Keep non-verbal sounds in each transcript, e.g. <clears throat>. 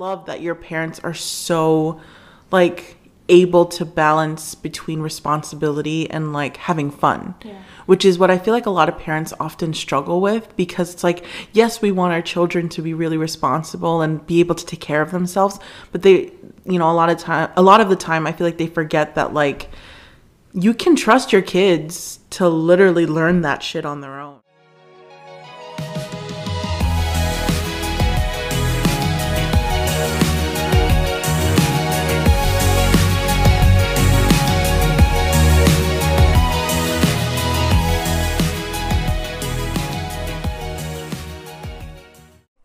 love that your parents are so like able to balance between responsibility and like having fun. Yeah. Which is what I feel like a lot of parents often struggle with because it's like, yes, we want our children to be really responsible and be able to take care of themselves, but they, you know, a lot of time, a lot of the time, I feel like they forget that like you can trust your kids to literally learn that shit on their own.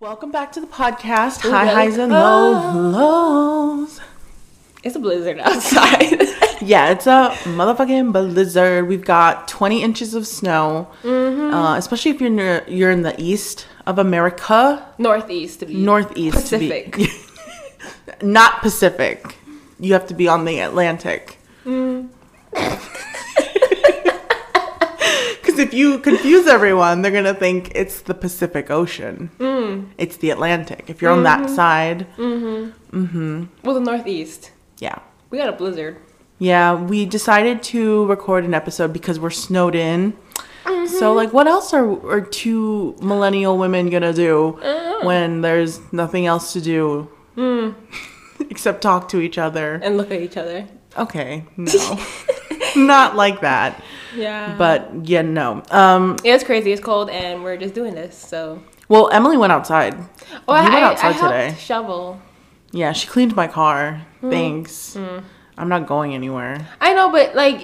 Welcome back to the podcast. High highs and low lows. It's a blizzard outside. <laughs> Yeah, it's a motherfucking blizzard. We've got 20 inches of snow, uh, especially if you're near, you're in the east of America, Northeast to be northeast. to be- Pacific. <laughs> not Pacific. You have to be on the Atlantic. <laughs> Because if you confuse everyone, they're gonna think it's the Pacific Ocean. Mm. It's the Atlantic. If you're on that mm-hmm. side, Mm-hmm. Mm-hmm. well, the Northeast. yeah. We got a blizzard. Yeah, we decided to record an episode because we're snowed in. So, mm-hmm. like, what else are, are two millennial women gonna do uh-huh. when there's nothing else to do mm. <laughs> except talk to each other? And look at each other. Okay, no, <laughs> not like that. Yeah. But yeah, no. Um, yeah, it's crazy. It's cold, and we're just doing this. So. well, Emily went outside. Oh, You I, went outside I today. shovel. Yeah, she cleaned my car. Thanks. I'm not going anywhere, I know, but like,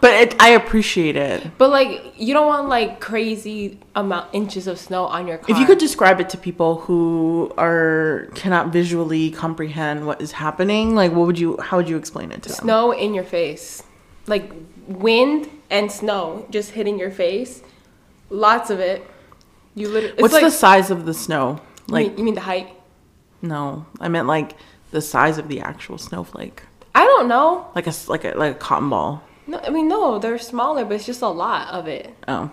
but it, I appreciate it. but like, you don't want like crazy amount inches of snow on your car. If you could describe it to people who are cannot visually comprehend what is happening, like what would you how would you explain it to them? snow in your face, like wind and snow just hitting your face, lots of it. You literally. What's like, the size of the snow? you Like mean, you mean the height? no, I meant like the size of the actual snowflake. I don't know. Like a like a like a cotton ball. No, I mean no, they're smaller, but it's just a lot of it. Oh.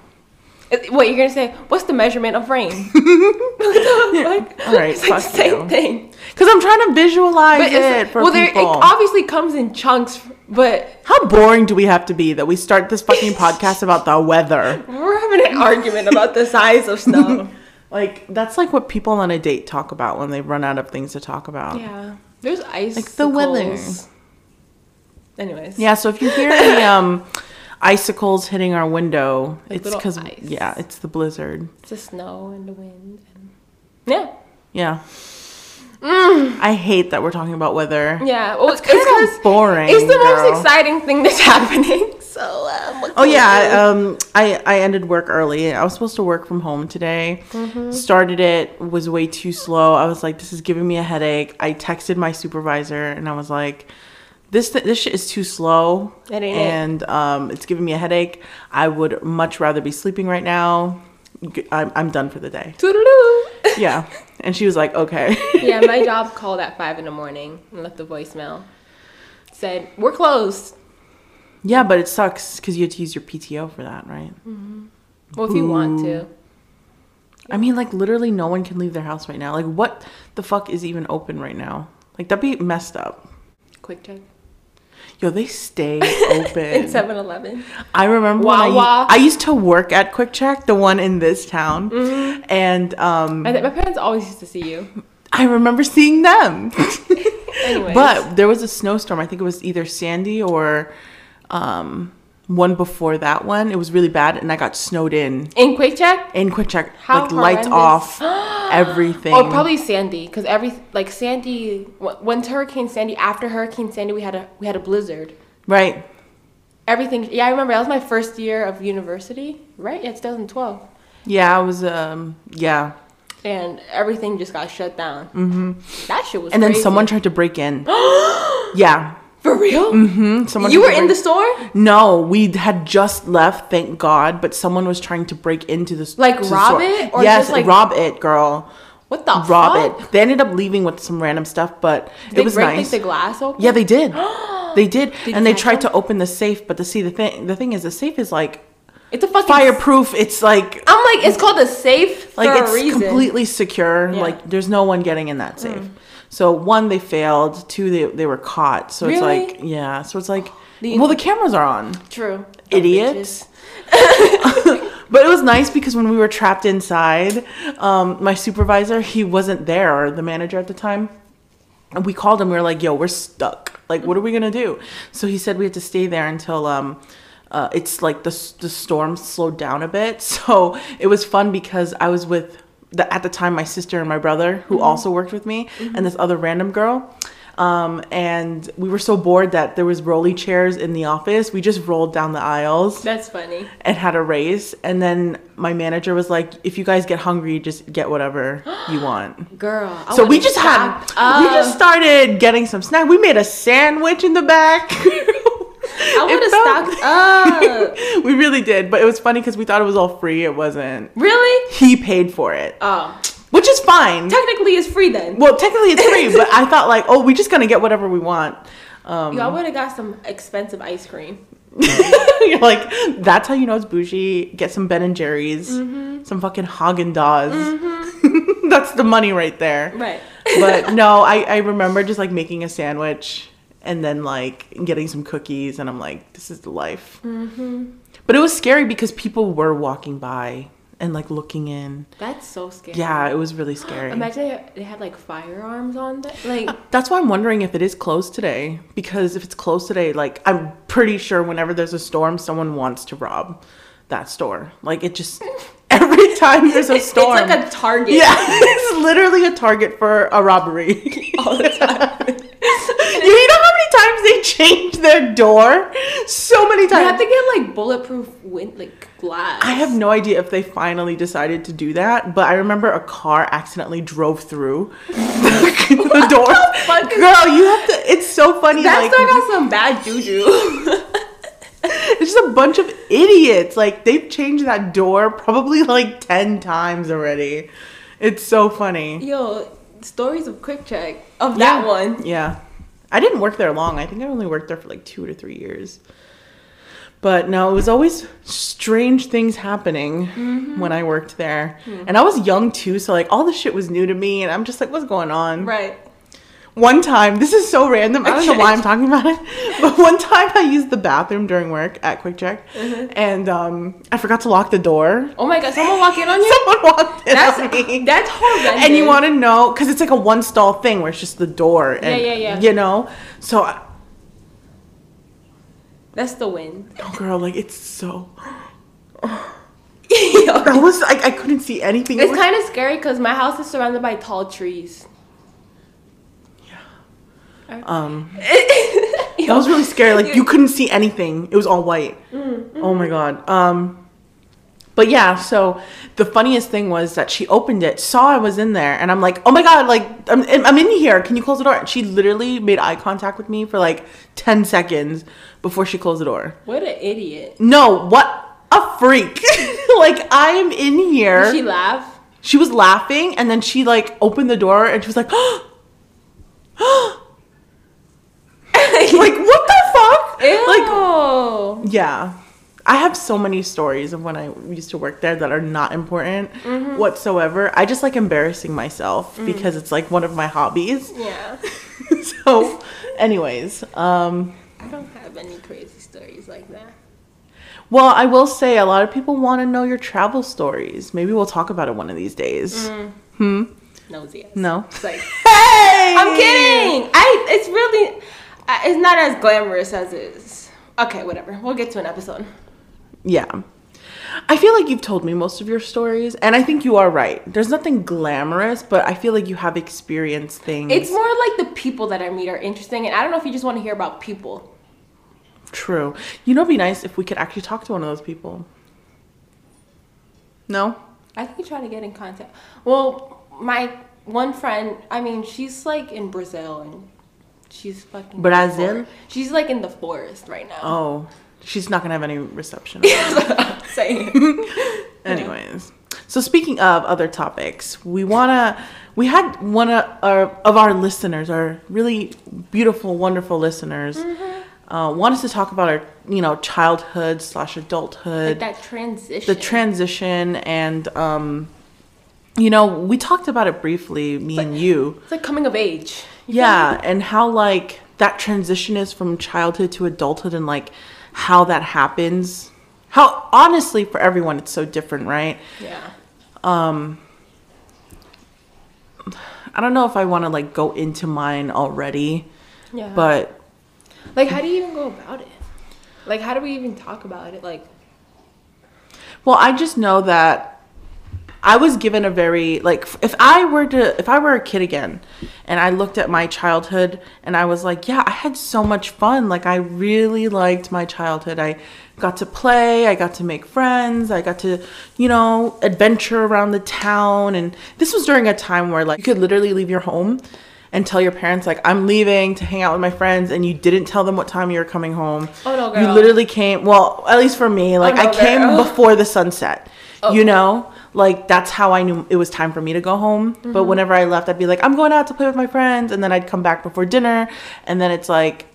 What you're gonna say? What's the measurement of rain? <laughs> like, All right, it's like the same you. thing. Cuz I'm trying to visualize But it for well, there, it obviously comes in chunks, but how boring do we have to be that we start this fucking <laughs> podcast about the weather? we're having an argument about the size of snow. <laughs> Like that's like what people on a date talk about when they run out of things to talk about. yeah, there's ice. Like the weather. Anyways, Yeah, so if you hear any <laughs> um icicles hitting our window, Like it's because yeah, it's the blizzard. it's the snow and the wind. And... Yeah, Yeah. I hate that we're talking about weather. yeah. Well, it's kind of boring, It's the girl. most exciting thing that's <laughs> happening. So, um, Oh yeah, um, I I ended work early. I was supposed to work from home today. Mm-hmm. Started it was way too slow. I was like, this is giving me a headache. I texted my supervisor and I was like, this this shit is too slow It ain't it. and um, it's giving me a headache. I would much rather be sleeping right now. I'm I'm done for the day. Toodaloo. Yeah, and she was like, okay. <laughs> yeah, my job <laughs> called at five in the morning and left a voicemail. Said we're closed. yeah, but it sucks because you have to use your PTO for that, right? Mm-hmm. Well, if you want to. I mean, like literally, no one can leave their house right now. Like, what the fuck is even open right now? Like, that'd be messed up. QuickChek. Yo, they stay <laughs> In open. 7 Eleven. I remember when I, Wawa. I used to work at QuickChek, the one in this town, Mm-hmm. and um, My, my parents always used to see you. I remember seeing them. <laughs> But there was a snowstorm. I think it was either Sandy or um, one before that one. It was really bad, and I got snowed in in QuickChek? in QuickChek, How like lights <gasps> off, everything. Or probably Sandy, because every like Sandy, when Hurricane Sandy, after Hurricane Sandy, we had a we had a blizzard. right. Everything. Yeah, I remember that was my first year of university. Right? Yeah, it's 2012, Yeah, I was. Um, yeah, and everything just got shut down. Mm-hmm. That shit was. and then someone tried to break in. <gasps> yeah, for real. Mm-hmm. someone. You were to in the store, No, we had just left, thank God. But someone was trying to break into this. Like, the rob it? Or yes, just, like- rob it, girl. what the rob fuck? it. They ended up leaving with some random stuff, but Did it was break nice. like, the glass open? yeah, they did. <gasps> they did, Did and they tried them? to open the safe. But to see the thing, the thing is, the safe is like It's a fucking fireproof. It's like I'm like, it's called a safe like for it's a reason. completely secure. Yeah. Mm. Like there's no one getting in that safe. So one, they failed. Two, they they were caught. So it's like yeah. So it's like <gasps> The- well, the cameras are on. True. Idiots. <laughs> But it was nice because when we were trapped inside, um, my supervisor he wasn't there or the manager at the time. And we called him. We were like, "Yo, we're stuck. Like, what are we gonna do?" So he said we had to stay there until um, uh, it's like the the storm slowed down a bit. <laughs> So it was fun because I was with the, at the time my sister and my brother who also worked with me and this other random girl. Um, and we were so bored that there was rolly chairs in the office. We just rolled down the aisles That's funny. and had a race. And then my manager was like, "If you guys get hungry, just get whatever you <gasps> want." Girl. I so we just had, stocked we just started getting some snack. We made a sandwich in the back. <laughs> I would have stocked up. <laughs> we really did, but it was funny because we thought it was all free. It wasn't. Really? He paid for it, Oh. which is fine. Technically, it's free then. well, technically it's free, but <laughs> I thought like, oh, we just gonna get whatever we want. Um, I would have got some expensive ice cream. <laughs> You're like, that's how you know it's bougie. Get some Ben and Jerry's, Mm-hmm. some fucking Haagen Dazs. that's the money right there. Right. But no, I, I remember just like making a sandwich and then like getting some cookies, and I'm like, this is the life. Mm-hmm. But it was scary because people were walking by and like looking in. That's so scary. Yeah, it was really scary. Imagine they, had like firearms on that. Like, <laughs> That's why I'm wondering if it is closed today. Because if it's closed today, like I'm pretty sure whenever there's a storm, someone wants to rob that store. Like it just <laughs> every time there's a storm. <laughs> it's like a target. yeah, it's literally a target for a robbery. All the time. you know how many times they change their door? So many times. You have to get like bulletproof wind, like glass. I have no idea if they finally decided to do that, but I remember a car accidentally drove through <laughs> the <laughs> door. fuck Girl, you have to. It's so funny. That's like, got some bad juju. <laughs> It's just a bunch of idiots. Like they've changed that door probably like ten times already. It's so funny. Yo, stories of QuickChek of that Yeah. one. Yeah. I didn't work there long. I think I only worked there for like two to three years. But no, it was always strange things happening Mm-hmm. when I worked there. Hmm. And I was young too, so like all this shit was new to me and I'm just like, what's going on? Right. One time, this is so random. I don't know why I'm talking about it, <laughs> but one time I used the bathroom during work at QuickChek, Mm-hmm. and um, I forgot to lock the door. Oh my god, someone walked in on you? Someone walked in That's on me. that's horrendous. and you want to know because it's like a one stall thing where it's just the door. And, yeah, yeah. You know, so I- That's the win. oh girl, like it's so. <laughs> it's That was like I couldn't see anything. It was- kind of scary because my house is surrounded by tall trees. Um, <laughs> that was really scary. Like you couldn't see anything. It was all white. Oh my god. Um, but yeah. So the funniest thing was that she opened it, saw I was in there, and I'm like, oh my god, like I'm I'm in here. Can you close the door? And she literally made eye contact with me for like ten seconds before she closed the door. What an idiot. No, what a freak. <laughs> like I am in here. Did she laugh? she was laughing and then she like opened the door and she was like <gasps> <gasps> <gasps> <laughs> like what the fuck Ew. like yeah i have so many stories of when i used to work there that are not important Mm-hmm. whatsoever i just like embarrassing myself Mm. because it's like one of my hobbies yeah. <laughs> so anyways um I don't have any crazy stories like that. well i will say a lot of people want to know your travel stories maybe we'll talk about it one of these days Hmm. Nosy no It's like, hey I'm kidding. I. It's really. I- It's not as glamorous as it is. Okay, whatever. We'll get to an episode. Yeah. I feel like you've told me most of your stories, and I think you are right. There's nothing glamorous, but I feel like you have experienced things. It's more like the people that I meet are interesting, and I don't know if you just want to hear about people. true. You know, it'd be nice if we could actually talk to one of those people. No? I could try to get in contact. Well, my one friend, I mean, she's like in Brazil and she's fucking. Brazil? She's like in the forest right now. Oh, she's not gonna have any reception. <laughs> Same. <laughs> Anyways, so speaking of other topics, we wanna we had one of our, of our listeners, our really beautiful, wonderful listeners, uh, want us to talk about our you know childhood slash adulthood. like that transition. the transition and um you know, we talked about it briefly, me and you. It's like coming of age. Yeah, and how like that transition is from childhood to adulthood and like how that happens. How honestly for everyone it's so different, right? Yeah. Um I don't know if I want to like go into mine already, Yeah. but like, how do you even go about it? Like, how do we even talk about it? Like, well, I just know that I was given a very like if I were to if I were a kid again and I looked at my childhood and I was like, yeah, I had so much fun. Like I really liked my childhood. I got to play, I got to make friends, I got to, you know, adventure around the town and this was during a time where like you could literally leave your home and tell your parents like I'm leaving to hang out with my friends and you didn't tell them what time you were coming home. Oh, no, girl. You literally came, well, at least for me, like oh, no, I came girl. <laughs> before the sunset. Okay. You know? Like that's how I knew it was time for me to go home. But Mm-hmm. whenever I left, I'd be like, I'm going out to play with my friends, and then I'd come back before dinner, and then it's like,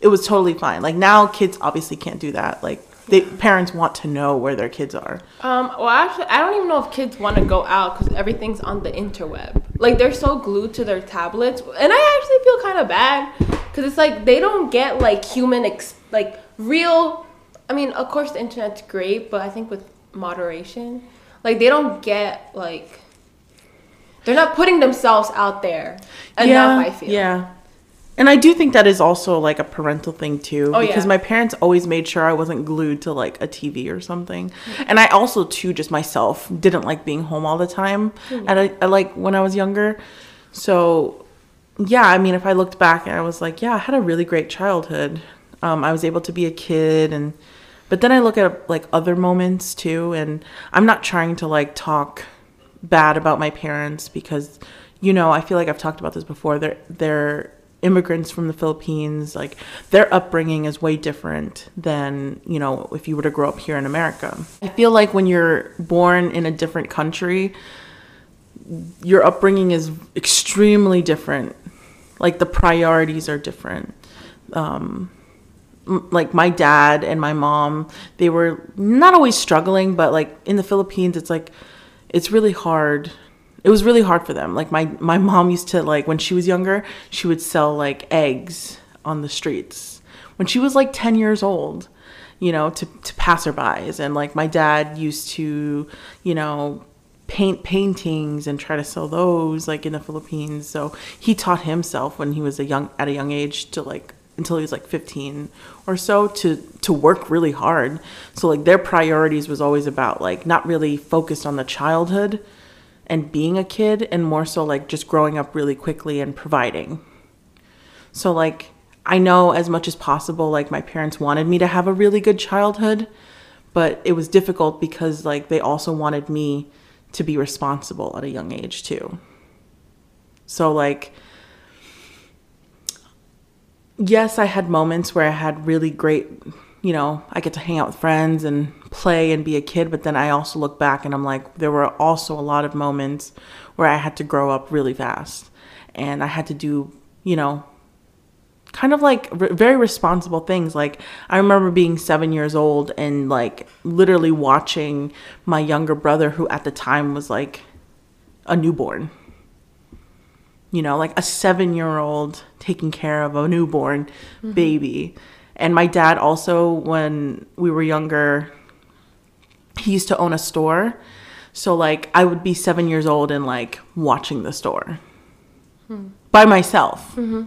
it was totally fine. Like now, kids obviously can't do that. Like they parents want to know where their kids are. Um, well, actually, I don't even know if kids want to go out because everything's on the interweb. Like they're so glued to their tablets, and I actually feel kind of bad because it's like they don't get like human, ex- like real. I mean, of course, the internet's great, but I think with moderation, like they don't get like they're not putting themselves out there enough. I feel. Yeah. And I do think that is also like a parental thing too, Oh, because yeah. my parents always made sure I wasn't glued to like a TV or something. And I also too just myself didn't like being home all the time. And I, I like when I was younger. So yeah, I mean, if I looked back and I was like, yeah, I had a really great childhood. Um, I was able to be a kid and but then I look at like other moments too and I'm not trying to like talk bad about my parents because you know, I feel like I've talked about this before. They're they're immigrants from the Philippines. Like their upbringing is way different than, you know, if you were to grow up here in America. I feel like when you're born in a different country, your upbringing is extremely different. Like the priorities are different. Um, like my dad and my mom, they were not always struggling, but like in the Philippines, it's like it's really hard. It was really hard for them. Like my my mom used to like when she was younger, she would sell like eggs on the streets when she was like 10 years old you know to, to passerbys and like my dad used to you know paint paintings and try to sell those like in the philippines so he taught himself when he was a young at a young age to like until he was like 15 or so to to work really hard so like their priorities was always about like not really focused on the childhood and being a kid and more so like just growing up really quickly and providing so like I know as much as possible like my parents wanted me to have a really good childhood, but it was difficult because like they also wanted me to be responsible at a young age too. So like yes, I had moments where I had really great, you know, I get to hang out with friends and play and be a kid, but then I also look back and I'm like there were also a lot of moments where I had to grow up really fast and I had to do, you know, kind of like r- very responsible things. Like I remember being seven years old and like literally watching my younger brother, who at the time was like a newborn. You know, like a seven year old taking care of a newborn mm-hmm. baby. And my dad also, when we were younger, he used to own a store. So like I would be seven years old and like watching the store hmm. by myself. Mm-hmm.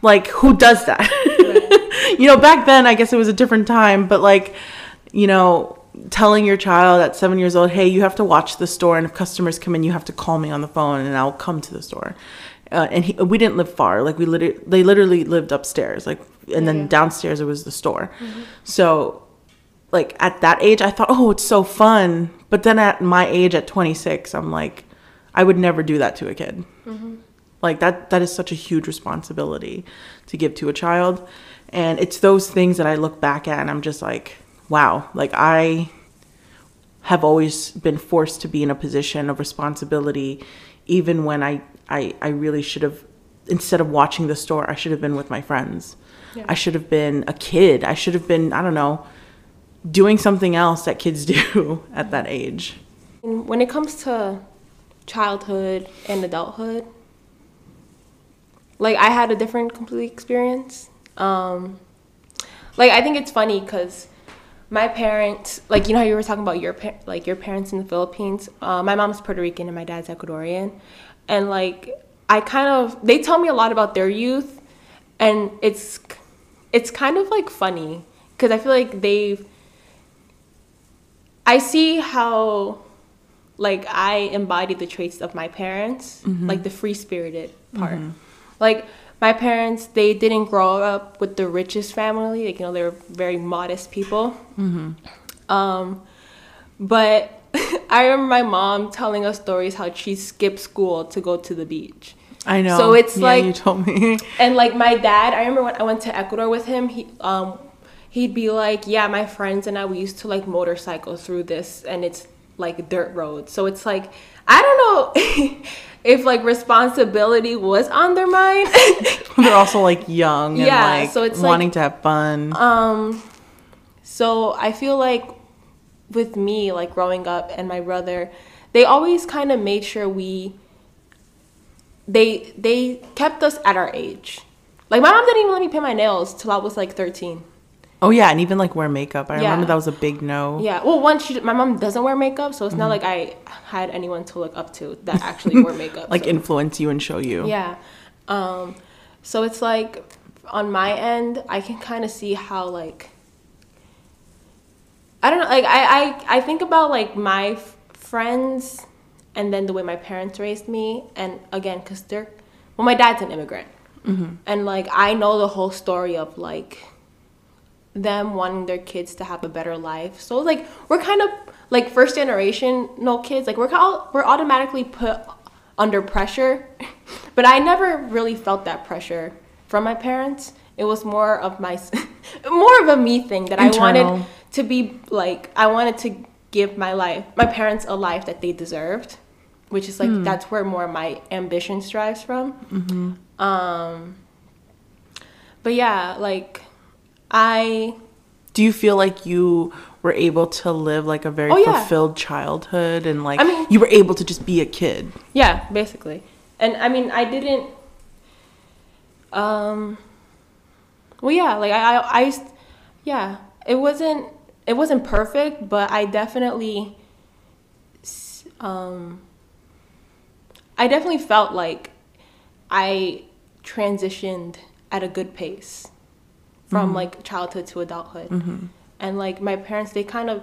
Like who does that? <laughs> you know, back then I guess it was a different time, but like, you know, telling your child at seven years old, hey, you have to watch the store, and if customers come in, you have to call me on the phone, and I'll come to the store. Uh, and he, we didn't live far. Like we literally, they literally lived upstairs. Like, and then downstairs it was the store. So, like at that age, I thought, oh, it's so fun. But then at my age, at 26, I'm like, I would never do that to a kid. Like that that is such a huge responsibility to give to a child. And it's those things that I look back at and I'm just like, wow, like I have always been forced to be in a position of responsibility even when I I, I really should have instead of watching the store, I should have been with my friends. Yeah. I should have been a kid. I should have been, I don't know, doing something else that kids <laughs> do at that age. When it comes to childhood and adulthood. Like I had a different complete experience. Um, like I think it's funny because my parents, like you know how you were talking about your par- like your parents in the Philippines. Uh, my mom's Puerto Rican and my dad's Ecuadorian, and like I kind of they tell me a lot about their youth, and it's it's kind of like funny because I feel like they've. I see how, like I embody the traits of my parents, like the free spirited part. Like my parents, they didn't grow up with the richest family. Like you know, they were very modest people. Um, but <laughs> I remember my mom telling us stories how she skipped school to go to the beach. I know. So it's Yeah, like- you told me. <laughs> And like my dad, I remember when I went to Ecuador with him, he um he'd be like, "Yeah, my friends and I we used to like motorcycle through this and it's like dirt roads." So it's like I don't know <laughs> if like responsibility was on their mind. <laughs> They're also like young and Yeah, like so it's, like- wanting to have fun. um so I feel like with me like growing up and my brother, they always kind of made sure we they they kept us at our age. Like my mom didn't even let me paint my nails till I was like 13. Oh yeah, and even like wear makeup. I Yeah. remember that was a big no. Yeah. Well, one, she, my mom doesn't wear makeup, so it's not like I had anyone to look up to that <laughs> actually wore makeup. Like so- influence you and show you. Yeah. Um, so it's like on my end, I can kind of see how like I don't know, like I I, I think about like my f- friends and then the way my parents raised me, and again, cause they're well, my dad's an immigrant, and like I know the whole story of like them wanting their kids to have a better life. So like we're kind of like first generation no kids. Like we're all, we're automatically put under pressure. <laughs> But I never really felt that pressure from my parents. It was more of my <laughs> more of a me thing that I wanted to be like I wanted to give my life my parents a life that they deserved, which is like that's where more of my ambition strives from. Um but yeah, like I Do you feel like you were able to live like a very Oh, yeah. fulfilled childhood and like I mean- you were able to just be a kid? Yeah, basically. And I mean, I didn't. Um. Well, yeah, like I, I, I yeah, it wasn't, it wasn't perfect, but I definitely, um, I definitely felt like I transitioned at a good pace from like childhood to adulthood, and like my parents, they kind of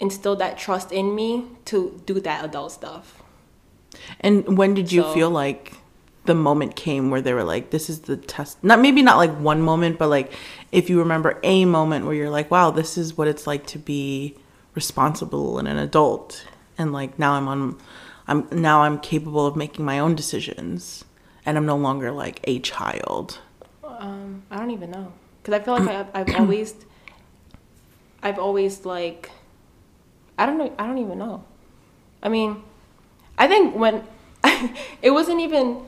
instilled that trust in me to do that adult stuff. And when did you So- feel like the moment came where they were like, this is the test? Not maybe not like one moment, but like if you remember a moment where you're like, wow, this is what it's like to be responsible and an adult. And like now I'm on, I'm now I'm capable of making my own decisions and I'm no longer like a child. Um, I don't even know because I feel like I, I've <clears throat> always, I've always like, I don't know. I don't even know. I mean, I think when <laughs> it wasn't even,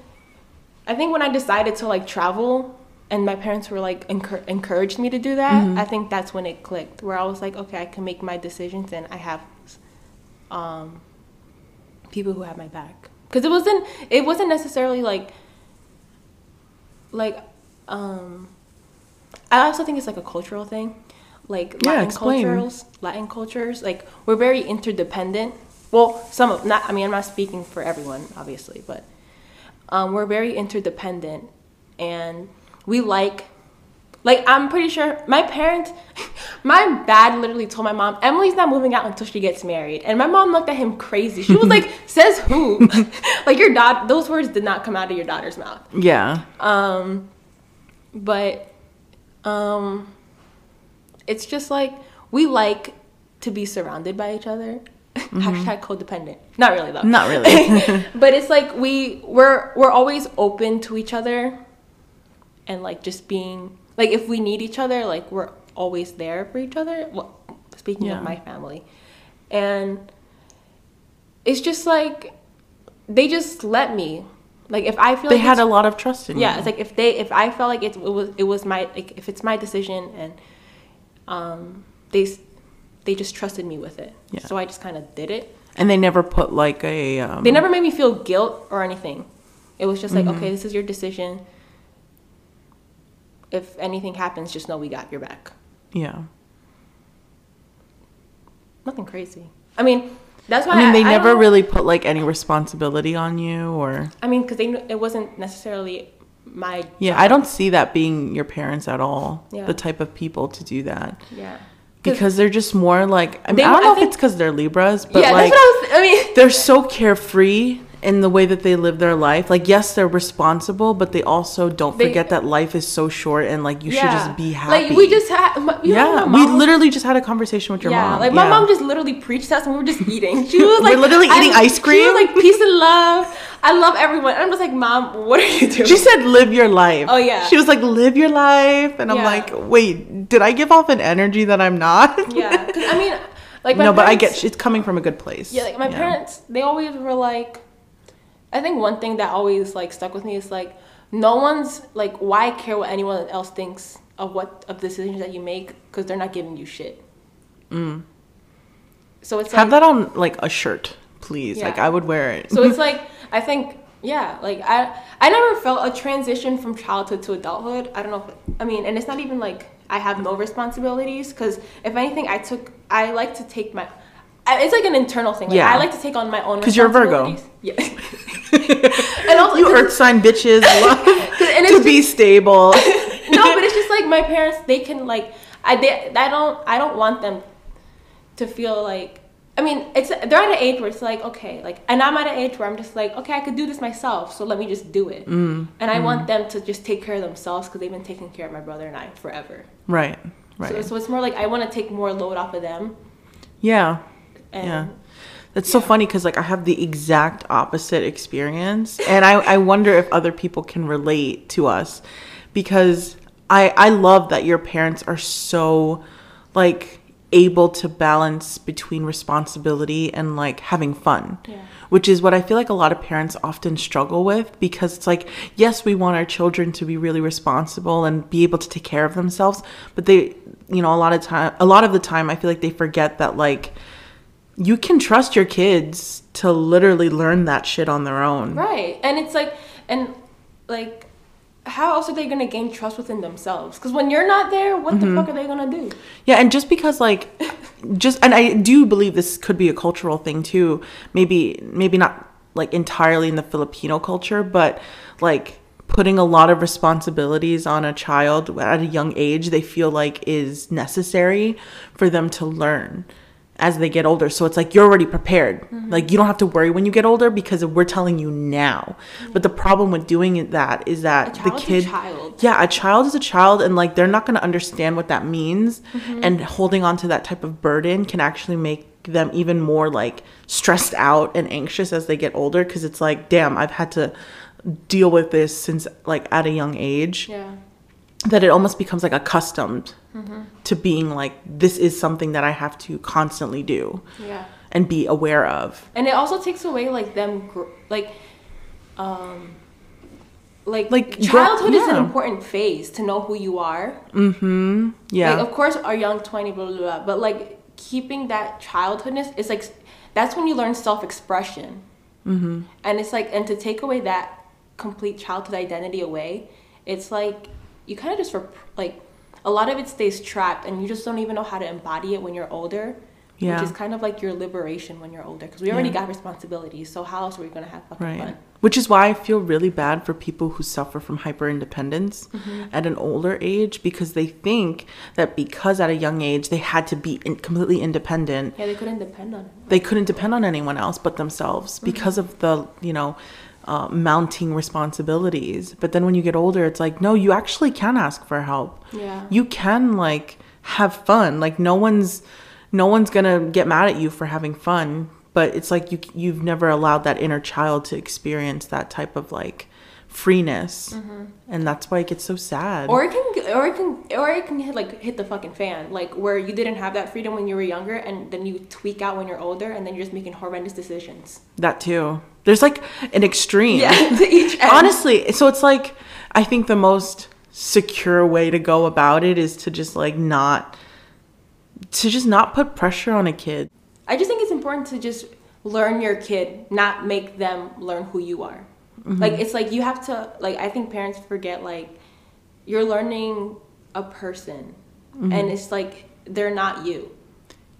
I think when I decided to like travel and my parents were like encour- encouraged me to do that. I think that's when it clicked where I was like, okay, I can make my decisions and I have, um, people who have my back because it wasn't it wasn't necessarily like like um i also think it's like a cultural thing. Like Yeah, latin explain. cultures latin cultures like we're very interdependent. Well some of not i mean i'm not speaking for everyone obviously but um, we're very interdependent. And we like like i'm pretty sure my parents <laughs> my dad literally told my mom emily's not moving out until she gets married. And my mom looked at him crazy. She was like <laughs> says who? <laughs> Like your dad those words did not come out of your daughter's mouth. Yeah. um, but um, it's just like we like to be surrounded by each other. Hashtag codependent. Not really though. Not really. <laughs> but it's like we we're we're always open to each other, and like just being like if we need each other, like we're always there for each other. Well, speaking Yeah. of my family, and it's just like they just let me. Like if I feel they like had a lot of trust in yeah you. Yeah, it's like if they if i felt like it, it was it was my like if it's my decision and um they they just trusted me with it Yeah. so i just kind of did it And they never put like a. Um, They never made me feel guilt or anything. It was just like, okay, this is your decision. If anything happens, just know we got your back. Yeah. Nothing crazy. I mean, that's why I mean, they I never really put like any responsibility on you or. I mean, because they it wasn't necessarily my Yeah, I don't see that being your parents at all. Yeah. The type of people to do that. yeah. 'Cause- Because they're just more like, I mean, They- I don't I know if think- it's because they're Libras, but yeah, like, that's what I was. I mean, they're so carefree in the way that they live their life. Like, yes, they're responsible, but they also don't They- forget that life is so short and like you should just be happy. Like we just had. my- you know, yeah, we literally just had a conversation with your yeah, mom. like my Yeah. mom just literally preached to us and we were just eating. She was like, We're literally I- eating ice She cream? was like, peace and love. I love everyone. And I'm just like, mom, what are you doing? She said, "Live your life." Oh, yeah. She was like, "Live your life," and I'm like, "Wait, did I give off an energy that I'm not?" yeah, I mean, like <laughs> my no, but I get it's coming from a good place. Yeah, like my parents, they always were like, I think one thing that always like stuck with me is like, no one's like, why care what anyone else thinks of what of the decisions that you make because they're not giving you shit. Mm. So it's like, Have that on like a shirt, please. Yeah. Like I would wear it. so it's <laughs> like I think yeah, like I I never felt a transition from childhood to adulthood. I don't know. If, I mean, and it's not even like I have no responsibilities because if anything, I took I like to take my. I- It's like an internal thing. Like, Yeah. I like to take on my own because you're a Virgo. Yeah. <laughs> and also, you earth sign bitches <laughs> love and to be stable. <laughs> no, but it's just like my parents. They can like I they, I don't I don't want them to feel like. I mean, it's they're at an age where it's like okay, like, and I'm at an age where I'm just like okay, I could do this myself, so let me just do it. Mm, and I want them to just take care of themselves because they've been taking care of my brother and I forever. right. Right. So, so it's more like I want to take more load off of them. yeah. And Yeah. That's so funny because like I have the exact opposite experience, and I I wonder if other people can relate to us because I I love that your parents are so like able to balance between responsibility and like having fun. Yeah. Which is what I feel like a lot of parents often struggle with because it's like, yes, we want our children to be really responsible and be able to take care of themselves, but they, you know, a lot of time, a lot of the time, I feel like they forget that like you can trust your kids to literally learn that shit on their own. Right. And it's like, and like, how else are they going to gain trust within themselves? Because when you're not there, what Mm-hmm. the fuck are they going to do? Yeah, and just because like <laughs> just and I do believe this could be a cultural thing too. Maybe maybe not like entirely in the Filipino culture, but like putting a lot of responsibilities on a child at a young age they feel like is necessary for them to learn as they get older. So it's like you're already prepared. Mm-hmm. Like you don't have to worry when you get older because we're telling you now. Mm-hmm. But the problem with doing that is that A the kid child. yeah, a child is a child, and like they're not going to understand what that means. Mm-hmm. And holding on to that type of burden can actually make them even more like stressed out and anxious as they get older because it's like, damn, I've had to deal with this since like at a young age Yeah. That it almost becomes like accustomed to being like, this is something that I have to constantly do Yeah. and be aware of. And it also takes away like them, gr- like, um, like, Like, childhood is an important phase to know who you are. Mhm. Yeah. Like, of course, our young 20, blah, blah, blah, but like keeping that childhoodness is like, that's when you learn self expression. Mm-hmm. And it's like, and to take away that complete childhood identity away, it's like, you kind of just, rep- like, a lot of it stays trapped and you just don't even know how to embody it when you're older. Yeah. Which is kind of like your liberation when you're older. Because we already Yeah. got responsibilities. So how else are we going to have fucking Right. fun? Which is why I feel really bad for people who suffer from hyper independence Mm-hmm. at an older age because they think that because at a young age they had to be in, completely independent, Yeah, they couldn't depend on it. they couldn't depend on anyone else but themselves Mm-hmm. because of the, you know, uh, mounting responsibilities. But then when you get older, it's like, no, you actually can ask for help. Yeah. You can like have fun. Like no one's no one's going to get mad at you for having fun, but it's like you you've never allowed that inner child to experience that type of like freeness. And that's why it gets so sad. Mm-hmm. Or it can, or it can, or it can hit, like hit the fucking fan, like where you didn't have that freedom when you were younger, and then you tweak out when you're older, and then you're just making horrendous decisions. that too. There's like an extreme. <laughs> to each end. Honestly, so it's like I think the most secure way to go about it is to just like not to just not put pressure on a kid. I just think it's important to just learn your kid, not make them learn who you are. Mm-hmm. Like it's like you have to like I think parents forget like you're learning a person mm-hmm. and it's like they're not you.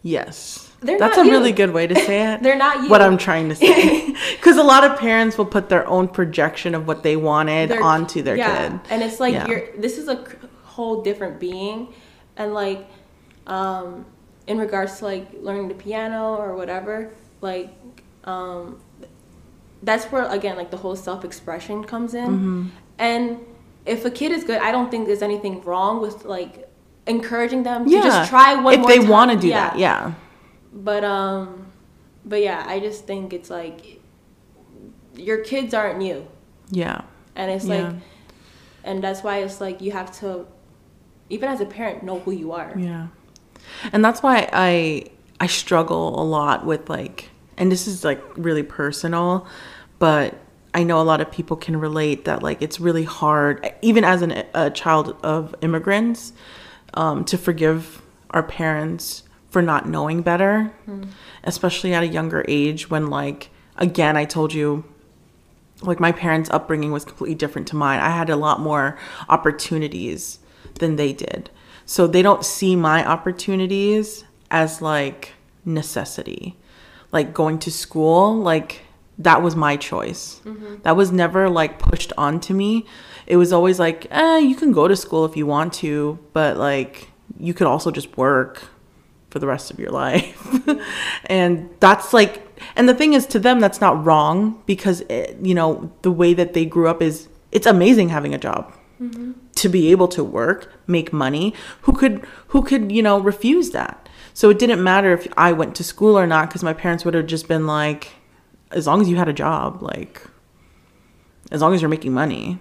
Yes. They're That's a you. really good way to say it. <laughs> They're not you. What I'm trying to say. <laughs> Because a lot of parents will put their own projection of what they wanted Their- onto their yeah. kid. And it's like Yeah. you're this is a whole different being and like um in regards to like learning the piano or whatever, like um that's where again like the whole self-expression comes in. Mm-hmm. And if a kid is good, I don't think there's anything wrong with like encouraging them to just try one if they want to do that. Yeah. But um but yeah, I just think it's like your kids aren't you. Yeah. And it's Yeah. like and that's why it's like you have to even as a parent know who you are. Yeah. And that's why I I struggle a lot with like and this is like really personal, but I know a lot of people can relate that like it's really hard even as an, a child of immigrants um, to forgive our parents for not knowing better, especially at a younger age when like again I told you like my parents' upbringing was completely different to mine. I had a lot more opportunities than they did. So they don't see my opportunities as like necessity. Like going to school, like that was my choice. That was never like pushed onto me. It was always like, eh, you can go to school if you want to, but like you could also just work for the rest of your <laughs> life. and that's like, and the thing is, to them, that's not wrong because, it, you know, the way that they grew up is it's amazing having a job. Mm-hmm. To be able to work, make money, who could, who could, you know, refuse that? So it didn't matter if I went to school or not because my parents would have just been like, as long as you had a job, like, as long as you're making money.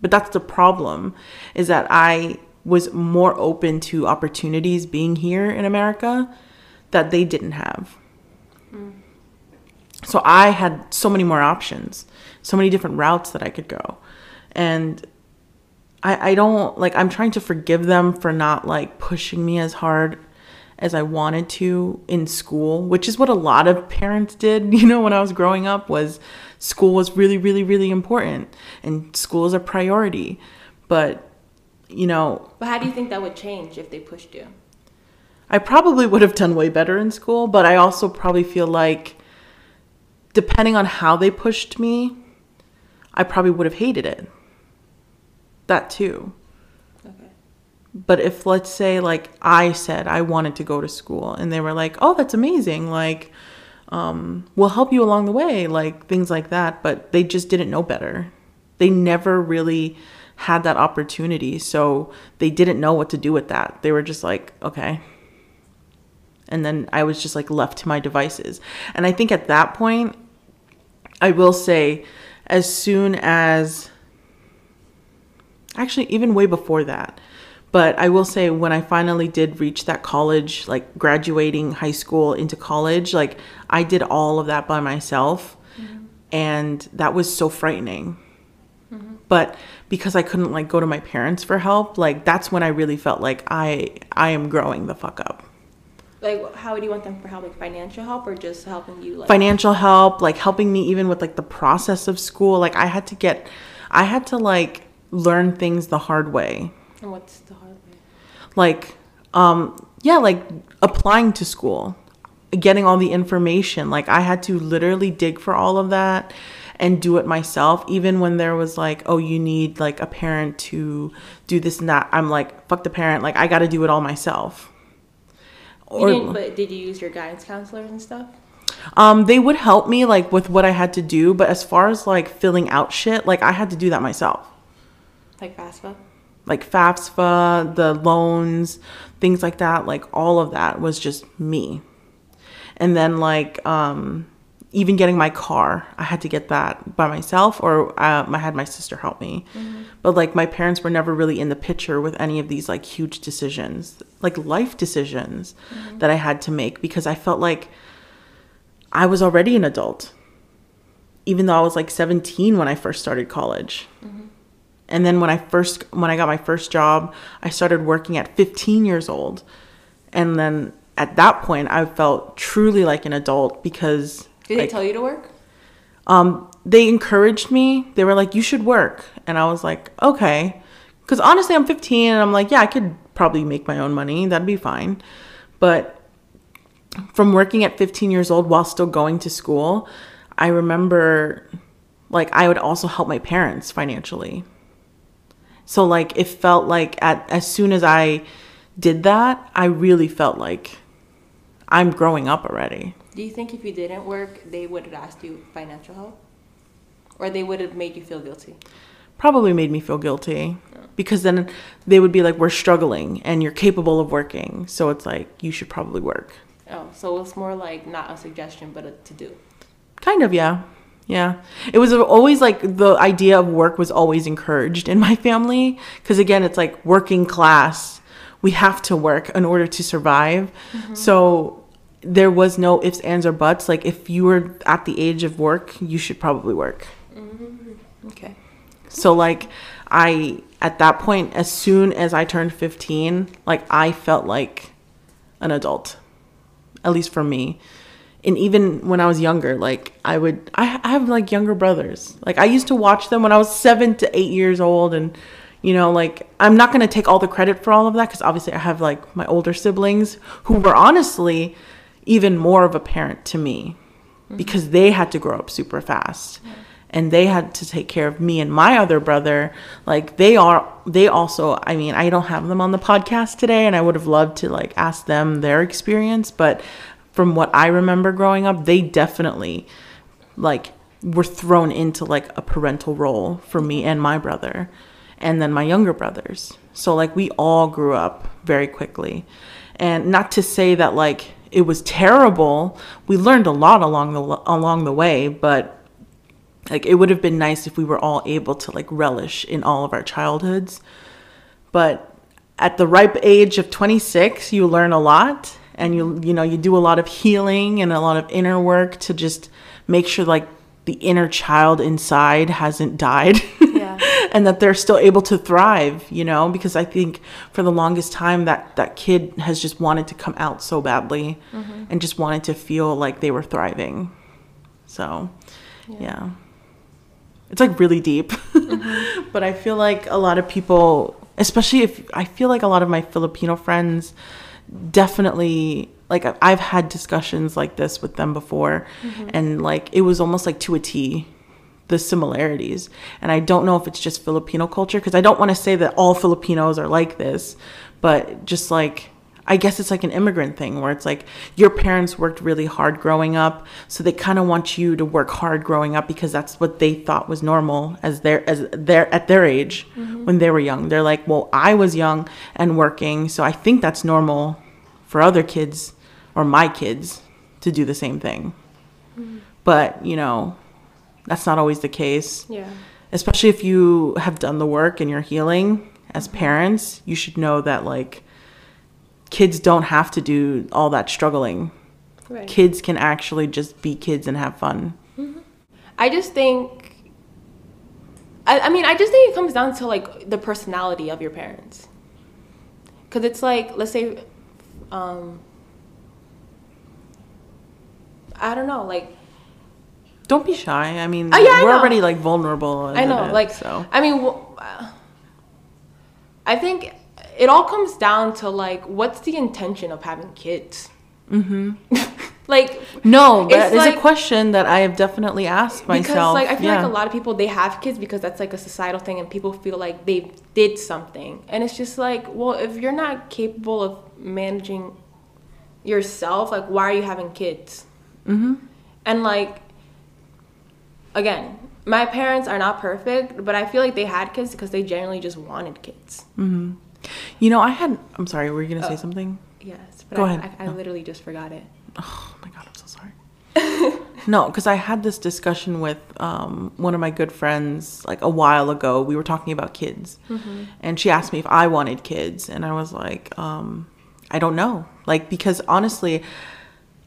But that's the problem is that I was more open to opportunities being here in America that they didn't have. Hmm. So I had so many more options, so many different routes that I could go. And I, I don't like I'm trying to forgive them for not like pushing me as hard as I wanted to in school, which is what a lot of parents did, <laughs> you know, when I was growing up was school was really, really, really important and school is a priority. But, you know, But how do you think that would change if they pushed you? I probably would have done way better in school, but I also probably feel like depending on how they pushed me, I probably would have hated it. That too. Okay. But if let's say like I said I wanted to go to school and they were like, "Oh, that's amazing. Like um we'll help you along the way." Like things like that, but they just didn't know better. They never really had that opportunity, so they didn't know what to do with that. They were just like, "Okay." And then I was just like left to my devices. And I think at that point I will say as soon as actually even way before that but i will say when i finally did reach that college like graduating high school into college like i did all of that by myself mm-hmm. and that was so frightening but because i couldn't like go to my parents for help like that's when i really felt like i i am growing the fuck up Like, how would you want them for help? Like financial help or just helping you? Like, financial help like helping me even with like the process of school like i had to get i had to like learn things the hard way and what's the hard way? like um yeah like applying to school getting all the information like i had to literally dig for all of that and do it myself even when there was like oh you need like a parent to do this and that i'm like fuck the parent like i got to do it all myself You didn't, but did you use your guidance counselors and stuff? um they would help me like with what i had to do but as far as like filling out shit like i had to do that myself Like FAFSA? like FAFSA, the loans, things like that, like all of that was just me. And then like um even getting my car, I had to get that by myself or um, I had my sister help me. Mm-hmm. But like my parents were never really in the picture with any of these like huge decisions, like life decisions mm-hmm. that I had to make because I felt like I was already an adult. Even though I was like 17 when I first started college. Mm-hmm. And then when I first when I got my first job, I started working at 15 years old. And then at that point, I felt truly like an adult because Did Like- they tell you to work? um, they encouraged me. They were like, "You should work," and I was like, "Okay," because honestly, I'm 15, and I'm like, "Yeah, I could probably make my own money. That'd be fine." But from working at 15 years old while still going to school, I remember like I would also help my parents financially. So like it felt like at as soon as I did that, I really felt like I'm growing up already. Do you think if you didn't work, they would have asked you financial help? Or they would have made you feel guilty? probably made me feel guilty. Because then they would be like we're struggling and you're capable of working. So it's like you should probably work. Oh, so it's more like not a suggestion, but a to do. kind of yeah. Yeah. It was always like the idea of work was always encouraged in my family. Because again it's like working class. We have to work in order to survive. Mm-hmm. So there was no ifs ands or buts like if you were at the age of work you should probably work mm-hmm. Okay. So like I at that point as soon as I turned 15, like I felt like an adult. At least for me. And even when I was younger, like I would I I have like younger brothers. Like I used to watch them when I was 7 to 8 years old and you know, like I'm not going to take all the credit for all of that cuz obviously I have like my older siblings who were honestly even more of a parent to me mm-hmm. because they had to grow up super fast. And they had to take care of me and my other brother. Like they are they also i mean i don't have them on the podcast today and i would have loved to like ask them their experience but from what i remember growing up they definitely like were thrown into like a parental role for me and my brother and then my younger brothers. So like we all grew up very quickly. And not to say that like it was terrible we learned a lot along the along the way but like it would have been nice if we were all able to like relish in all of our childhoods but at the ripe age of 26 you learn a lot and you you know you do a lot of healing and a lot of inner work to just make sure like the inner child inside hasn't died. <laughs> and that they're still able to thrive you know because i think for the longest time that that kid has just wanted to come out so badly mm-hmm. and just wanted to feel like they were thriving. So yeah, it's like really deep. Mm-hmm. <laughs> But i feel like a lot of people especially if i feel like a lot of my filipino friends definitely like i've had discussions like this with them before mm-hmm. and like it was almost like to a t the similarities. And i don't know if it's just filipino culture because i don't want to say that all filipinos are like this but just like i guess it's like an immigrant thing where it's like your parents worked really hard growing up so they kind of want you to work hard growing up because that's what they thought was normal as their as their at their age mm-hmm. when they were young. They're like well i was young and working so i think that's normal for other kids or my kids to do the same thing. Mm-hmm. But you know that's not always the case Yeah. especially if you have done the work and you're healing as parents you should know that like kids don't have to do all that struggling Right. kids can actually just be kids and have fun I just think. I, I mean, I just think it comes down to like the personality of your parents. Cause it's like, let's say, um, I don't know, like don't be shy i mean Oh, yeah, we're already like vulnerable I know, it, like so I mean, uh, I think it all comes down to like, what's the intention of having kids? Mm-hmm. <laughs> like no that is like- a question that i have definitely asked myself because like I feel yeah. like a lot of people they have kids because that's like a societal thing and people feel like they did something and it's just like well if you're not capable of managing yourself like why are you having kids mm-hmm. and like again my parents are not perfect but I feel like they had kids because they generally just wanted kids. You know i had i'm sorry were you gonna Oh. say something? Yes but Go I, ahead. I, I literally just forgot it. Oh my god, I'm so sorry. no, because I had this discussion with um, one of my good friends like a while ago. We were talking about kids, and she asked me if I wanted kids, and I was like, um, I don't know, like because honestly,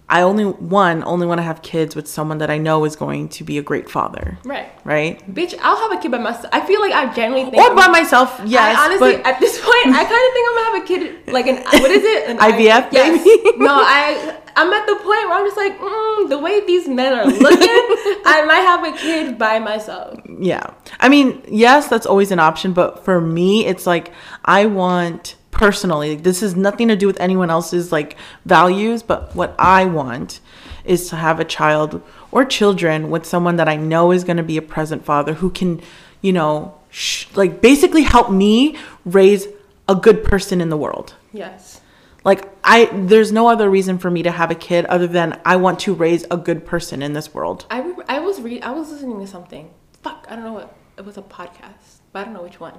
I only one only want to have kids with someone that I know is going to be a great father, right right? bitch I'll have a kid by myself I feel like I generally think Or I'm- by myself, yes. I honestly, but at this point, I kind of think I'm gonna have a kid, like an what is it? An <laughs> IVF yes. baby? no, I I'm at the point where I'm just like, mm, the way these men are looking, <laughs> I might have a kid by myself. Yeah. I mean, yes, that's always an option, but for me, it's like I want personally, this has nothing to do with anyone else's like values, but what I want is to have a child or children with someone that I know is going to be a present father who can, you know, sh- like basically help me raise a good person in the world. Yes. Like I there's no other reason for me to have a kid other than I want to raise a good person in this world. I, re- I was re- I was listening to something. Fuck, I don't know what it was a podcast, but I don't know which one.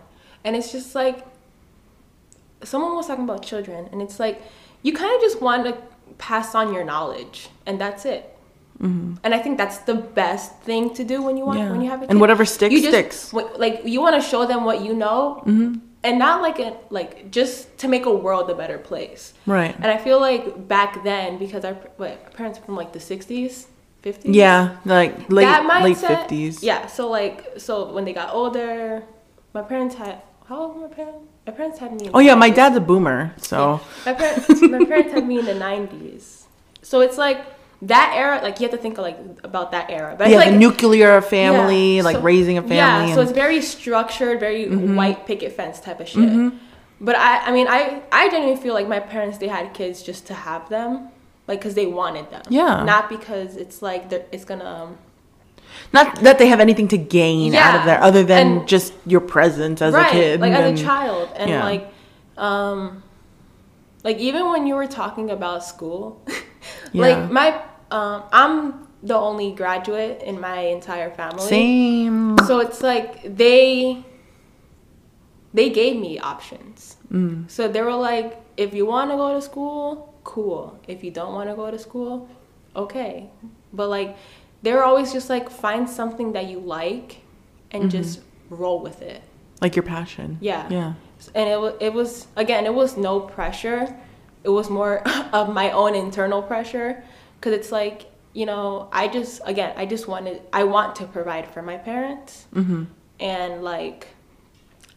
And it's just like someone was talking about children, and it's like you kind of just want to pass on your knowledge, and that's it. Mm-hmm. And I think that's the best thing to do when you want Yeah. when you have a kid. And whatever sticks, you just, sticks. Like you want to show them what you know, and not like a like just to make a world a better place. Right. And I feel like back then, because our what, parents are from like the '60s, '50s, Yeah, like late that late 50s. Yeah, so like so when they got older, my parents had how old were my parents? My parents had me. In Oh yeah, my 90s. dad's a boomer, so My parents, my parents had me in the '90s, so it's like that era. Like you have to think of, like about that era. But yeah, feel the nuclear family, yeah, like so- raising a family. Yeah, so it's very structured, very white picket fence type of shit. But I, I mean, I, I genuinely feel like my parents they had kids just to have them, like because they wanted them. Yeah. Not because it's like it's gonna. Um, Not that they have anything to gain out of there other than and- just your presence as right, a kid. like and- as a child, and yeah. like, um, like even when you were talking about school, <laughs> Yeah. like my, um, I'm the only graduate in my entire family. Same. So it's like they they gave me options. Mm. So they were like, if you want to go to school, cool. If you don't want to go to school, okay. But like they're always just like find something that you like and Mm-hmm. just roll with it. Like your passion. Yeah. Yeah. And it was it was again, it was no pressure. It was more <laughs> of my own internal pressure cuz it's like, you know, I just again, I just wanted I want to provide for my parents. hmm And like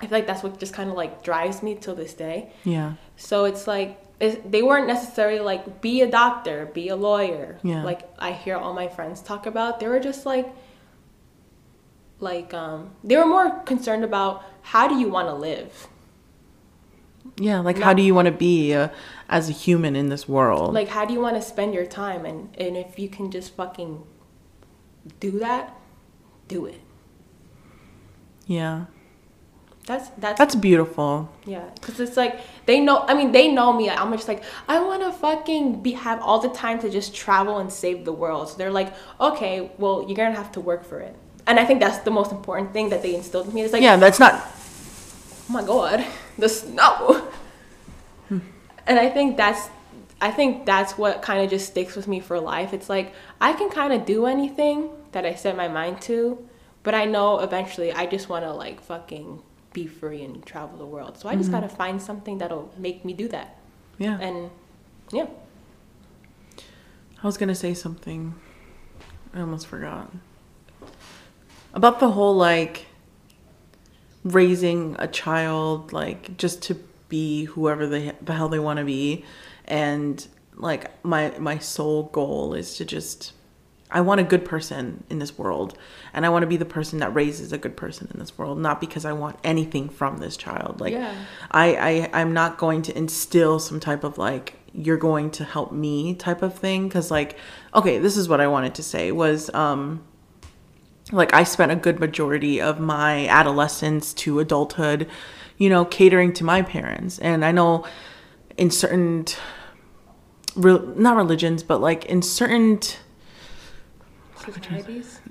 I feel like that's what just kind of like drives me till this day. Yeah. So it's like it's, they weren't necessarily like be a doctor, be a lawyer. Yeah. Like I hear all my friends talk about. They were just like like um they were more concerned about how do you want to live? Yeah. Like, No. how do you want to be uh, as a human in this world? Like how do you want to spend your time and and if you can just fucking do that, do it. yeah. That's that's That's beautiful. Yeah, because it's like they know. I mean, they know me. I'm just like I want to fucking be have all the time to just travel and save the world. So they're like, okay, well, you're gonna have to work for it. And I think that's the most important thing that they instilled in me. It's like, yeah, that's not. oh my god, the snow. Hmm. And I think that's, I think that's what kind of just sticks with me for life. It's like I can kind of do anything that I set my mind to, but I know eventually I just want to like fucking be free and travel the world. So I just mm-hmm. gotta find something that'll make me do that. Yeah. And yeah, I was gonna say something. I almost forgot. About the whole like raising a child, like just to be whoever they the hell they want to be, and like my my sole goal is to just I want a good person in this world, and I want to be the person that raises a good person in this world, not because I want anything from this child. Like Yeah. I, I I'm not going to instill some type of like you're going to help me type of thing because like okay this is what I wanted to say was um like I spent a good majority of my adolescence to adulthood you know catering to my parents and I know in certain re- not religions but like in certain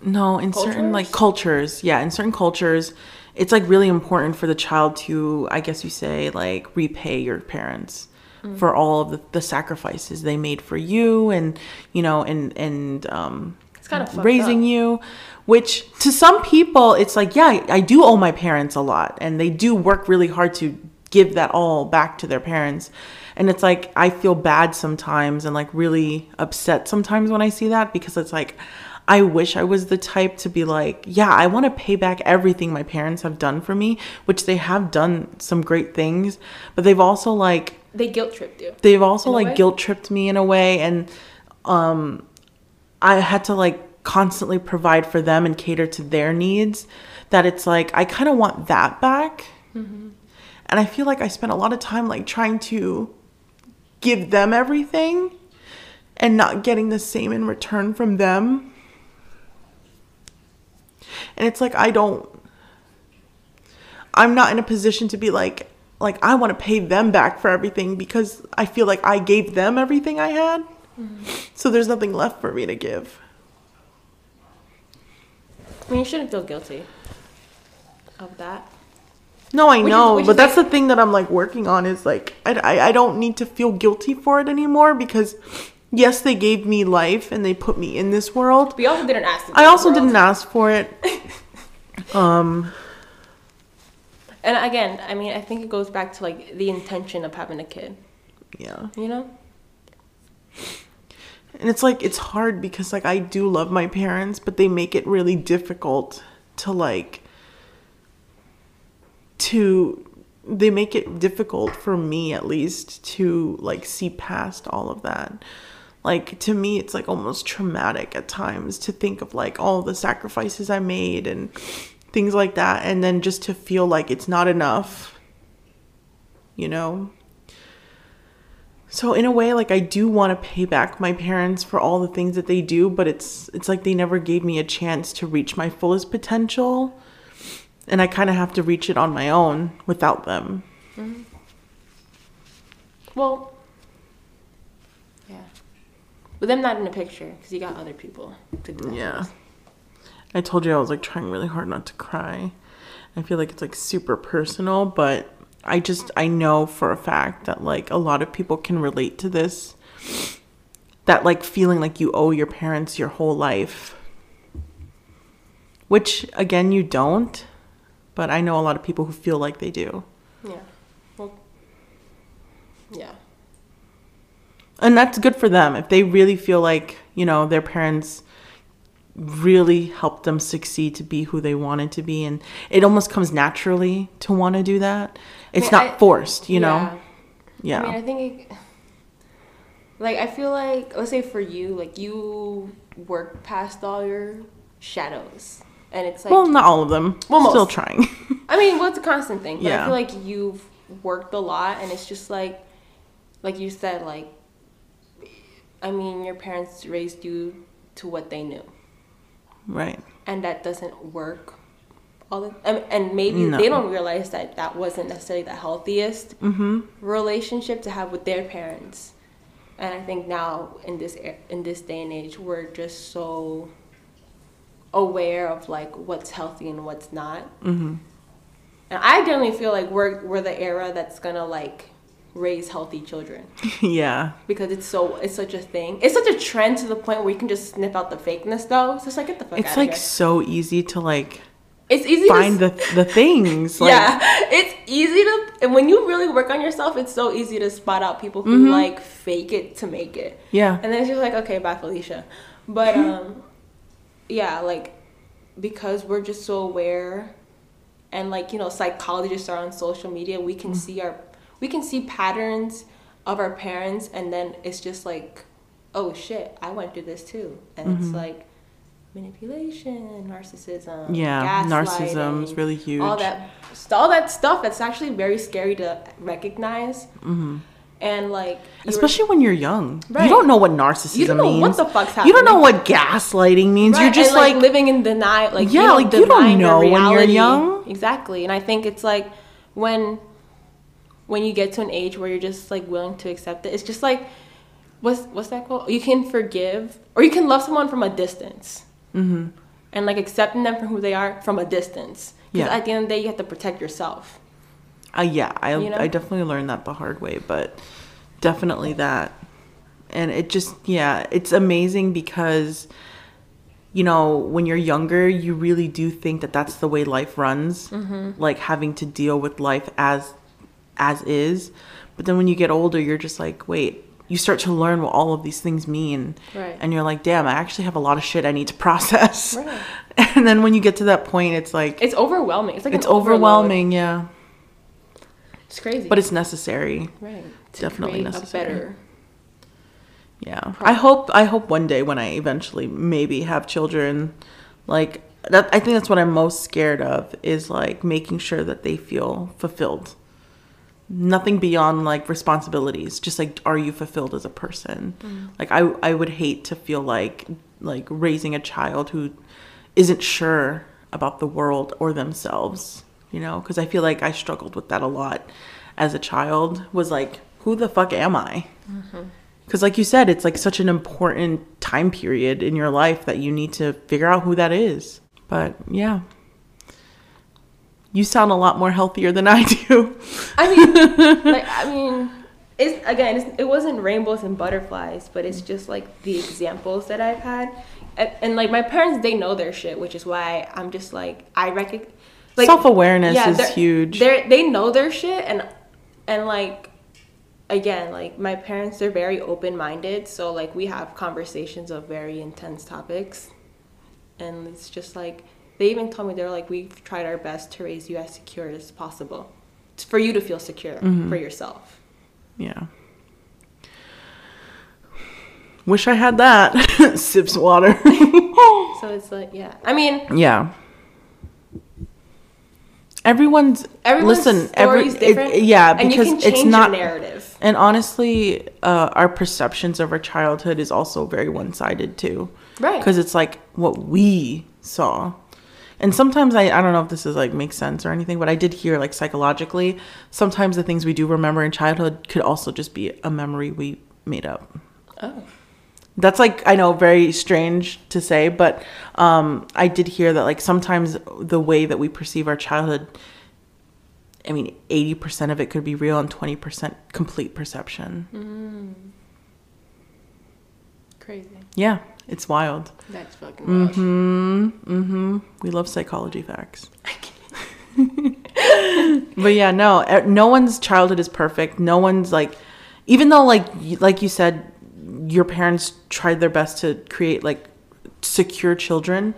no, in certain like Cultures? cultures, yeah, in certain cultures, it's like really important for the child to, I guess you say, like repay your parents for all of the, the sacrifices they made for you, and you know, and and um, It's kind of raising you. Which to some people, it's like, yeah, I do owe my parents a lot, and they do work really hard to give that all back to their parents. And it's like I feel bad sometimes and like really upset sometimes when I see that because it's like I wish I was the type to be like, yeah, I want to pay back everything my parents have done for me, which they have done some great things, but they've also like They guilt tripped you. they've also like guilt tripped me in a way and um I had to like constantly provide for them and cater to their needs that it's like I kind of want that back. And I feel like I spent a lot of time like trying to give them everything and not getting the same in return from them. And it's like I don't I'm not in a position to be like like I want to pay them back for everything because I feel like I gave them everything I had. Mm-hmm. So there's nothing left for me to give. I mean, you shouldn't feel guilty of that. No, I Which know, but that's like- the thing that I'm like working on is like I, I I don't need to feel guilty for it anymore because yes, they gave me life and they put me in this world. We also didn't ask. I also world. didn't ask for it. <laughs> Um And again, I mean, I think it goes back to like the intention of having a kid. yeah. You know? And it's like it's hard because like I do love my parents, but they make it really difficult to like to they make it difficult for me at least to like see past all of that. Like to me it's like almost traumatic at times to think of like all the sacrifices I made and things like that and then just to feel like it's not enough. You know? So in a way, like I do want to pay back my parents for all the things that they do, but it's it's like they never gave me a chance to reach my fullest potential, and I kind of have to reach it on my own without them. Well, yeah. But them not in the picture because you got other people to do that. Yeah. I told you I was like trying really hard not to cry. I feel like it's like super personal, but I just I know for a fact that like a lot of people can relate to this. That like feeling like you owe your parents your whole life. Which again you don't, but I know a lot of people who feel like they do. Yeah. Well, yeah. And that's good for them if they really feel like, you know, their parents really helped them succeed to be who they wanted to be and it almost comes naturally to want to do that. It's mean, not I- forced, you Yeah. know. Yeah. I mean, I think, it, like, I feel like, let's say for you, like, you work past all your shadows. And it's like, well, not all of them. Well, Still trying. I mean, well, it's a constant thing. But I feel like you've worked a lot, and it's just like, like you said, like, I mean, your parents raised you to what they knew, right. and that doesn't work. All the, I mean, and maybe No. they don't realize that that wasn't necessarily the healthiest Mhm. relationship to have with their parents. And I think now in this in this day and age, we're just so aware of like what's healthy and what's not. Mhm. And I definitely feel like we're we're the era that's gonna like raise healthy children <laughs> yeah. because it's so it's such a thing. It's such a trend to the point where you can just sniff out the fakeness though. So it's like get the fuck It's out like of here. so easy to like It's easy find to the the things <laughs> like yeah, it's easy to and when you really work on yourself, it's so easy to spot out people who Mm-hmm. like fake it to make it. yeah. And then it's just like, okay, bye Felicia. But um yeah, like because we're just so aware and like, you know, psychologists are on social media, we can see our we can see patterns of our parents and then it's just like, oh shit, I went through this too. And Mm-hmm. it's like manipulation, narcissism, Yeah, narcissism is really huge. All that all that stuff that's actually very scary to recognize. And like you were- Especially when you're young. Right. You don't know what narcissism You don't know means. what the fuck's happening You don't know what gaslighting means. Right, You're just and, like, living in denial. Like Yeah, you like, you don't know when you're young. Exactly, and I think it's like when when you get to an age where you're just like willing to accept it. It's just like what's what's that quote? You can forgive or you can love someone from a distance, mm-hmm. and like accepting them for who they are from a distance. Because Yeah. at the end of the day, you have to protect yourself. Uh, yeah, I You know? I definitely learned that the hard way, but definitely that, and it just yeah, it's amazing because you know when you're younger, you really do think that that's the way life runs, Mm-hmm. like having to deal with life as as is, but then when you get older, you're just like, wait. You start to learn what all of these things mean, Right. and you're like, "Damn, I actually have a lot of shit I need to <laughs> process." Right. And then when you get to that point, it's like It's overwhelming. It's like it's an overload. overwhelming, yeah, It's crazy. but it's necessary. right. To definitely necessary. Yeah. I hope I hope one day when I eventually maybe have children, like that I think that's what I'm most scared of is like making sure that they feel fulfilled. Nothing beyond like responsibilities, just like are you fulfilled as a person? Mm. Like I I would hate to feel like like raising a child who isn't sure about the world or themselves, you know, because I feel like I struggled with that a lot as a child was like who the fuck am I? Mm-hmm. Because, like you said, it's like such an important time period in your life that you need to figure out who that is. But yeah, you sound a lot more healthier than I do. I mean, <laughs> like I mean, it's again, it's, it wasn't rainbows and butterflies, but it's just like the examples that I've had, and, and like my parents, they know their shit, which is why I'm just like I recognize. Like, Self awareness is they're- huge. They they know their shit, and and like again, like my parents, they're very open minded, so like we have conversations of very intense topics, and it's just like they even told me they're like we've tried our best to raise you as secure as possible, It's for you to feel secure Mm-hmm. for yourself. Yeah. Wish I had that. <laughs> Sips water. <laughs> So it's like yeah, I mean yeah. Everyone's everyone's listen. Every different. it- yeah, and you because can it's not narrative. And honestly, uh, our perceptions of our childhood is also very one sided too. Right. Because it's like what we saw. And sometimes I, I don't know if this is like makes sense or anything, but I did hear like psychologically, sometimes the things we do remember in childhood could also just be a memory we made up. Oh. That's like I know very strange to say, but um, I did hear that like sometimes the way that we perceive our childhood, I mean, eighty percent of it could be real and twenty percent complete perception. Crazy. Yeah, it's wild. That's fucking wild. Mm-hmm. Mm-hmm. We love psychology facts. <laughs> but yeah, no, no one's childhood is perfect. No one's like, even though like like you said, your parents tried their best to create like secure children.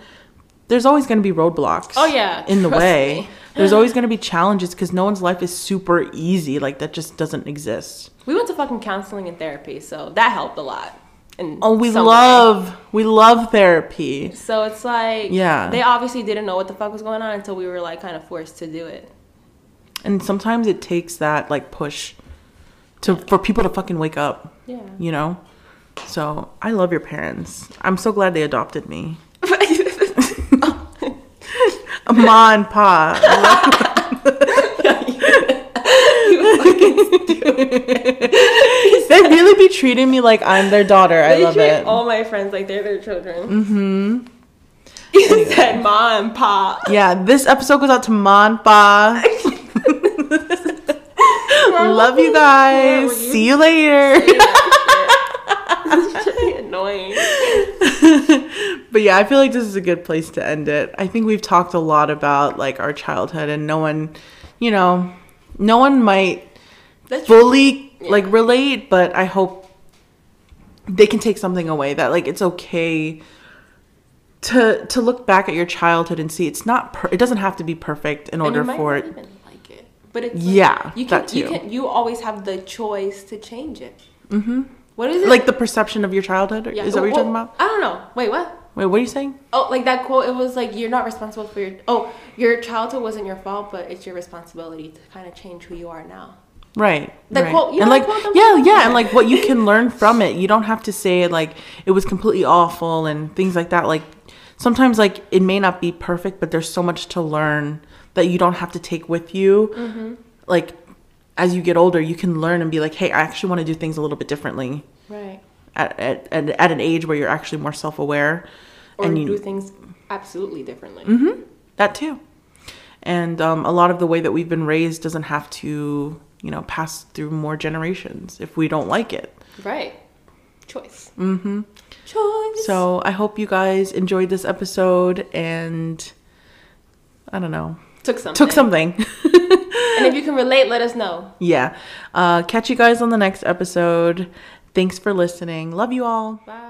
There's always going to be roadblocks. Oh, yeah, in the way. <laughs> There's always going to be challenges because no one's life is super easy. Like that just doesn't exist. We went to fucking counseling and therapy, so that helped a lot. In Oh, we some way. love we love therapy. So it's like, Yeah. they obviously didn't know what the fuck was going on until we were like kind of forced to do it. And sometimes it takes that like push to for people to fucking wake up, Yeah. you know? So, I love your parents. I'm so glad they adopted me. <laughs> <laughs> Ma and Pa. <laughs> <laughs> they really be treating me like I'm their daughter. I love treat it. all my friends like they're their children. Mm-hmm. <laughs> You said mom and pop. Yeah, this episode goes out to Ma and Pa. <laughs> love you guys. you? See you later. annoying. But yeah, I feel like this is a good place to end it. I think we've talked a lot about like our childhood and no one, you know, no one might That's fully like relate, but I hope they can take something away that like it's okay to to look back at your childhood and see it's not per- it doesn't have to be perfect in order for it even like it. But it's Yeah, you can, You can. You always have the choice to change it. Mm-hmm. What is it? like the perception of your childhood Yeah, is that what you're well, talking about? I don't know. Wait, what? Wait, what are you saying? Oh, like that quote. It was like you're not responsible for your. Oh, your childhood wasn't your fault, but it's your responsibility to kind of change who you are now. Right. The right. quote- you and like quote yeah, yeah, and like what you can learn from it. You don't have to say like it was completely awful and things like that. Like sometimes like it may not be perfect, but there's so much to learn that you don't have to take with you. Mm-hmm. Like as you get older, you can learn and be like, "Hey, I actually want to do things a little bit differently." Right. At at at, at an age where you're actually more self-aware Or and you do things absolutely differently. that too. And um, a lot of the way that we've been raised doesn't have to, you know, pass through more generations if we don't like it. Right. Choice. Mm-hmm. Choice. So I hope you guys enjoyed this episode and I don't know, took something. took something. <laughs> And if you can relate, let us know. yeah. Uh, catch you guys on the next episode. Thanks for listening. Love you all. Bye.